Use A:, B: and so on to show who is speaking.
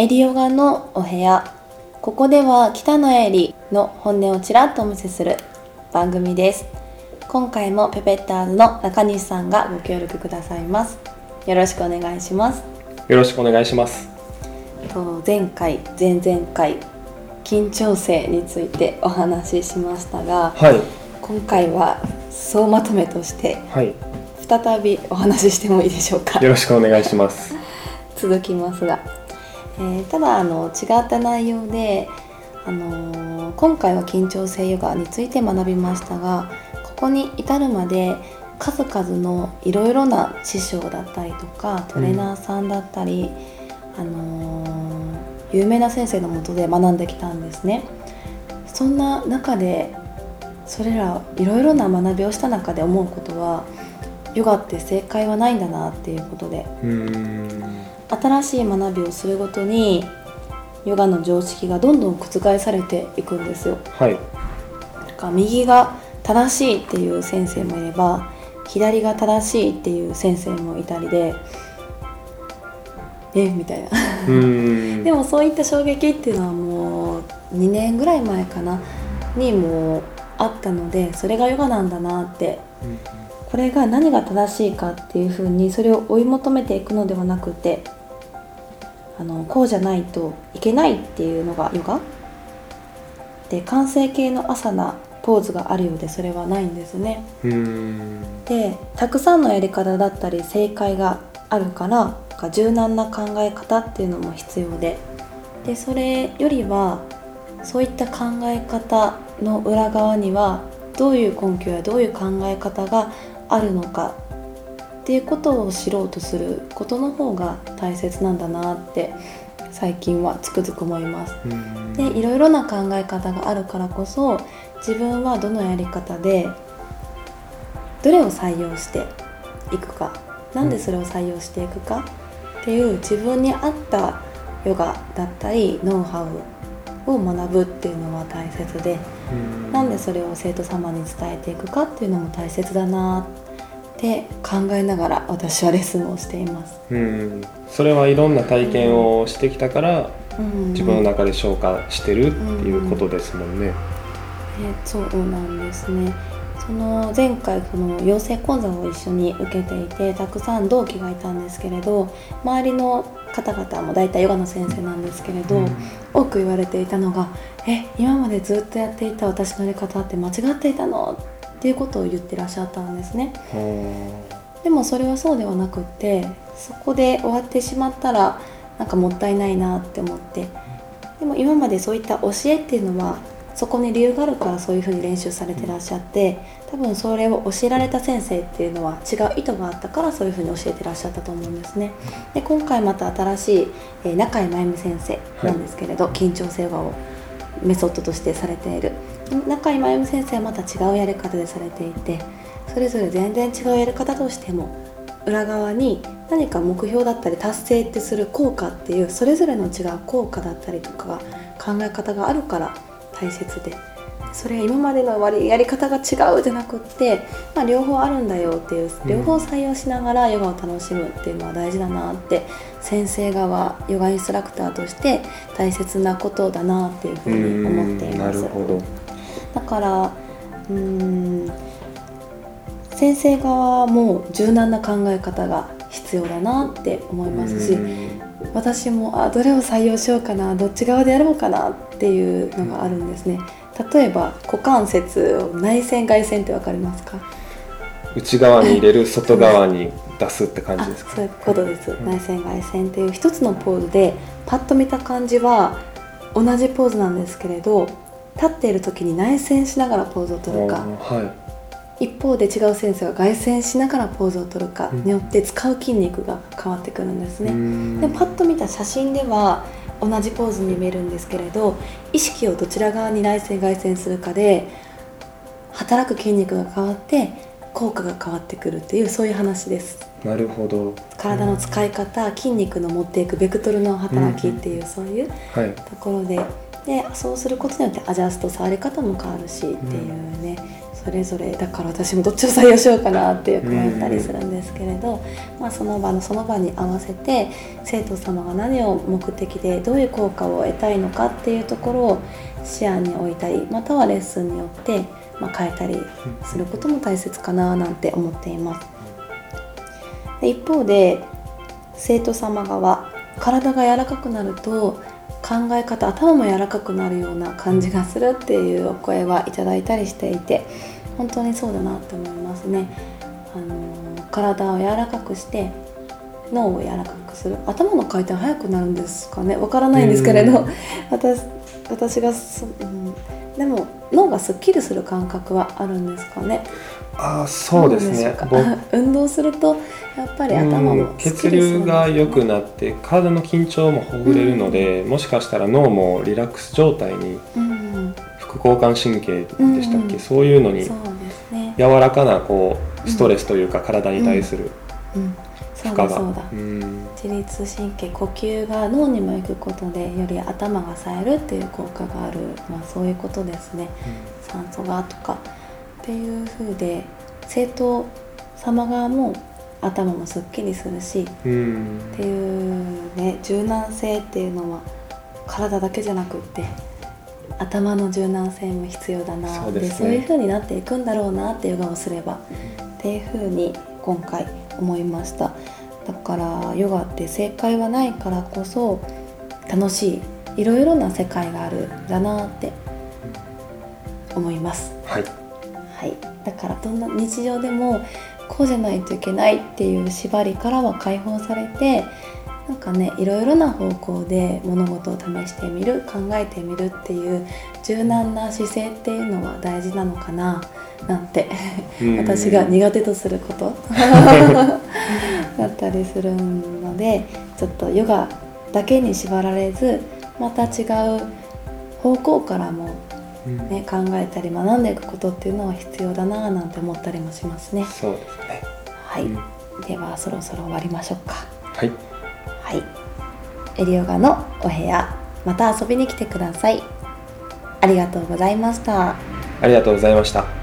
A: エリヨガのお部屋。ここでは北野エリの本音をちらっとお見せする番組です。今回もペペッターズの中西さんがご協力くださいます。よろしくお願いします。
B: よろしくお願いします。
A: と前回前々回緊張性についてお話ししましたが、
B: はい。
A: 今回は総まとめとして
B: はい。
A: 再びお話ししてもいいでしょうか。
B: よろしくお願いします。
A: 続きますが、えーただあの違った内容で、あのー今回は緊張性ヨガについて学びましたがここに至るまで数々のいろいろな師匠だったりとかトレーナーさんだったり、あのー有名な先生のもとで学んできたんですね。そんな中でそれらいろいろな学びをした中で思うことはヨガって正解はないんだなっていうことで新しい学びをするごとにヨガの常識がどんどん覆されていくんですよ。
B: はい。
A: だから右が正しいっていう先生もいれば左が正しいっていう先生もいたりでえみたいな。でもそういった衝撃っていうのはもう2年ぐらい前かなにもうあったのでそれがヨガなんだなってこれが何が正しいかっていうふうにそれを追い求めていくのではなくてあのこうじゃないといけないっていうのがヨガ？で完成形の朝なポーズがあるようでそれはないんですね。でたくさんのやり方だったり正解があるから柔軟な考え方っていうのも必要で。でそれよりはそういった考え方の裏側にはどういう根拠やどういう考え方があるのかっていうことを知ろうとすることの方が大切なんだなって最近はつくづく思います。でいろいろな考え方があるからこそ自分はどのやり方でどれを採用していくかなんでそれを採用していくかっていう自分に合ったヨガだったりノウハウを学ぶっていうのは大切で
B: うーん
A: なんでそれを生徒様に伝えていくかっていうのも大切だなって考えながら私はレッスンをしています。
B: うーんそれはいろんな体験をしてきたから
A: うん
B: 自分の中で消化してるっていうことですもんね。
A: えーそうなんですねその前回この養成講座を一緒に受けていてたくさん同期がいたんですけれど周りの方々も大体ヨガの先生なんですけれど、
B: うん
A: 多く言われていたのが「え今までずっとやっていた私のやり方って間違っていたの?」っていうことを言ってらっしゃったんですね。
B: は
A: でもそれはそうではなくってそこで終わってしまったらなんかもったいないなって思って。でも今までそういった教えっていうのはそこに理由があるからそういうふうに練習されてらっしゃって多分それを教えられた先生っていうのは違う意図があったからそういうふうに教えてらっしゃったと思うんですね。で今回また新しい、えー中井真由美先生なんですけれど、緊張性ヨガをメソッドとしてされている中井真由美先生はまた違うやり方でされていてそれぞれ全然違うやり方としても裏側に何か目標だったり達成ってする効果っていうそれぞれの違う効果だったりとかが考え方があるから大切でそれは今までの割りやり方が違うじゃなくって、まあ、両方あるんだよっていう両方採用しながらヨガを楽しむっていうのは大事だなって先生側ヨガインストラクターとして大切なことだなっていうふ
B: う
A: うに思ってい
B: ーんな
A: ます
B: る。ほど。
A: だからうーん先生側も柔軟な考え方が必要だなって思いますし私もあどれを採用しようかなどっち側でやろうかなっていうのがあるんですね。例えば股関節を内旋外旋って分かりますか？
B: 内側に入れる外側に出すって感じですか？
A: あそういうことです、
B: ん。
A: 内旋外旋っていう一つのポーズでパッと見た感じは同じポーズなんですけれど立っている時に内旋しながらポーズを取るか
B: は
A: 一方で違う先生が外旋しながらポーズを取るかによって使う筋肉が変わってくるんですね。
B: ん
A: でパッと見た写真では同じポーズに見えるんですけれど意識をどちら側に内旋外旋するかで働く筋肉が変わって効果が変わってくるっていうそういう話です
B: なるほど。
A: 体の使い方筋肉の持っていくベクトルの働きっていうそういう
B: はい。
A: ところででそうすることによってアジャスト触り方も変わるしっていうね、それぞれだから私もどっちを採用しようかなってよく迷ったりするんですけれど、まあ、その場のその場に合わせて生徒様が何を目的でどういう効果を得たいのかっていうところを視野に置いたりまたはレッスンによって、まあ、変えたりすることも大切かななんて思っています。で一方で生徒様側体が柔らかくなると考え方頭も柔らかくなるような感じがするっていうお声はいただいたりしていて本当にそうだなって思いますね。あの体を柔らかくして脳を柔らかくする。頭の回転速くなるんですかね。わからないんですけれど。
B: うん。
A: 私私がそ、うん、でも脳がすっきりする感覚はあるんですかね？
B: ああそうですね。
A: 運動するとやっぱり頭も
B: 血流が良くなって体の緊張もほぐれるので、もしかしたら脳もリラックス状態に
A: うん
B: 副交感神経でしたっけ、
A: うん。うん
B: そういうのに柔らかなこうストレスというか体に対する負荷が、
A: だそうだ。
B: うん。
A: 自律神経呼吸が脳にも行くことでより頭が冴えるっていう効果がある、まあ、そういうことですね。酸素がとかっていう風で生徒様側も頭もすっきりするし
B: うん。
A: っていうね柔軟性っていうのは体だけじゃなくって頭の柔軟性も必要だな
B: そうね。
A: そういう風になっていくんだろうなってヨガをすればっていう風に今回思いました。だからヨガって正解はないからこそ楽しいいろいろな世界があるんだなって思います。
B: はい。
A: はい、だからどんな日常でもこうじゃないといけないっていう縛りからは解放されてなんかねいろいろな方向で物事を試してみる考えてみるっていう柔軟な姿勢っていうのは大事なのかななんて
B: うん。
A: 私が苦手とすること。だったりするのでちょっとヨガだけに縛られずまた違う方向からも
B: うん。
A: ね、考えたり学んでいくことっていうのは必要だなぁなんて思ったりもしますね。
B: そうですね。
A: はい、
B: うん。
A: ではそろそろ終わりましょうか。
B: はい
A: はい、エリオガのお部屋また遊びに来てください。ありがとうございました。
B: ありがとうございました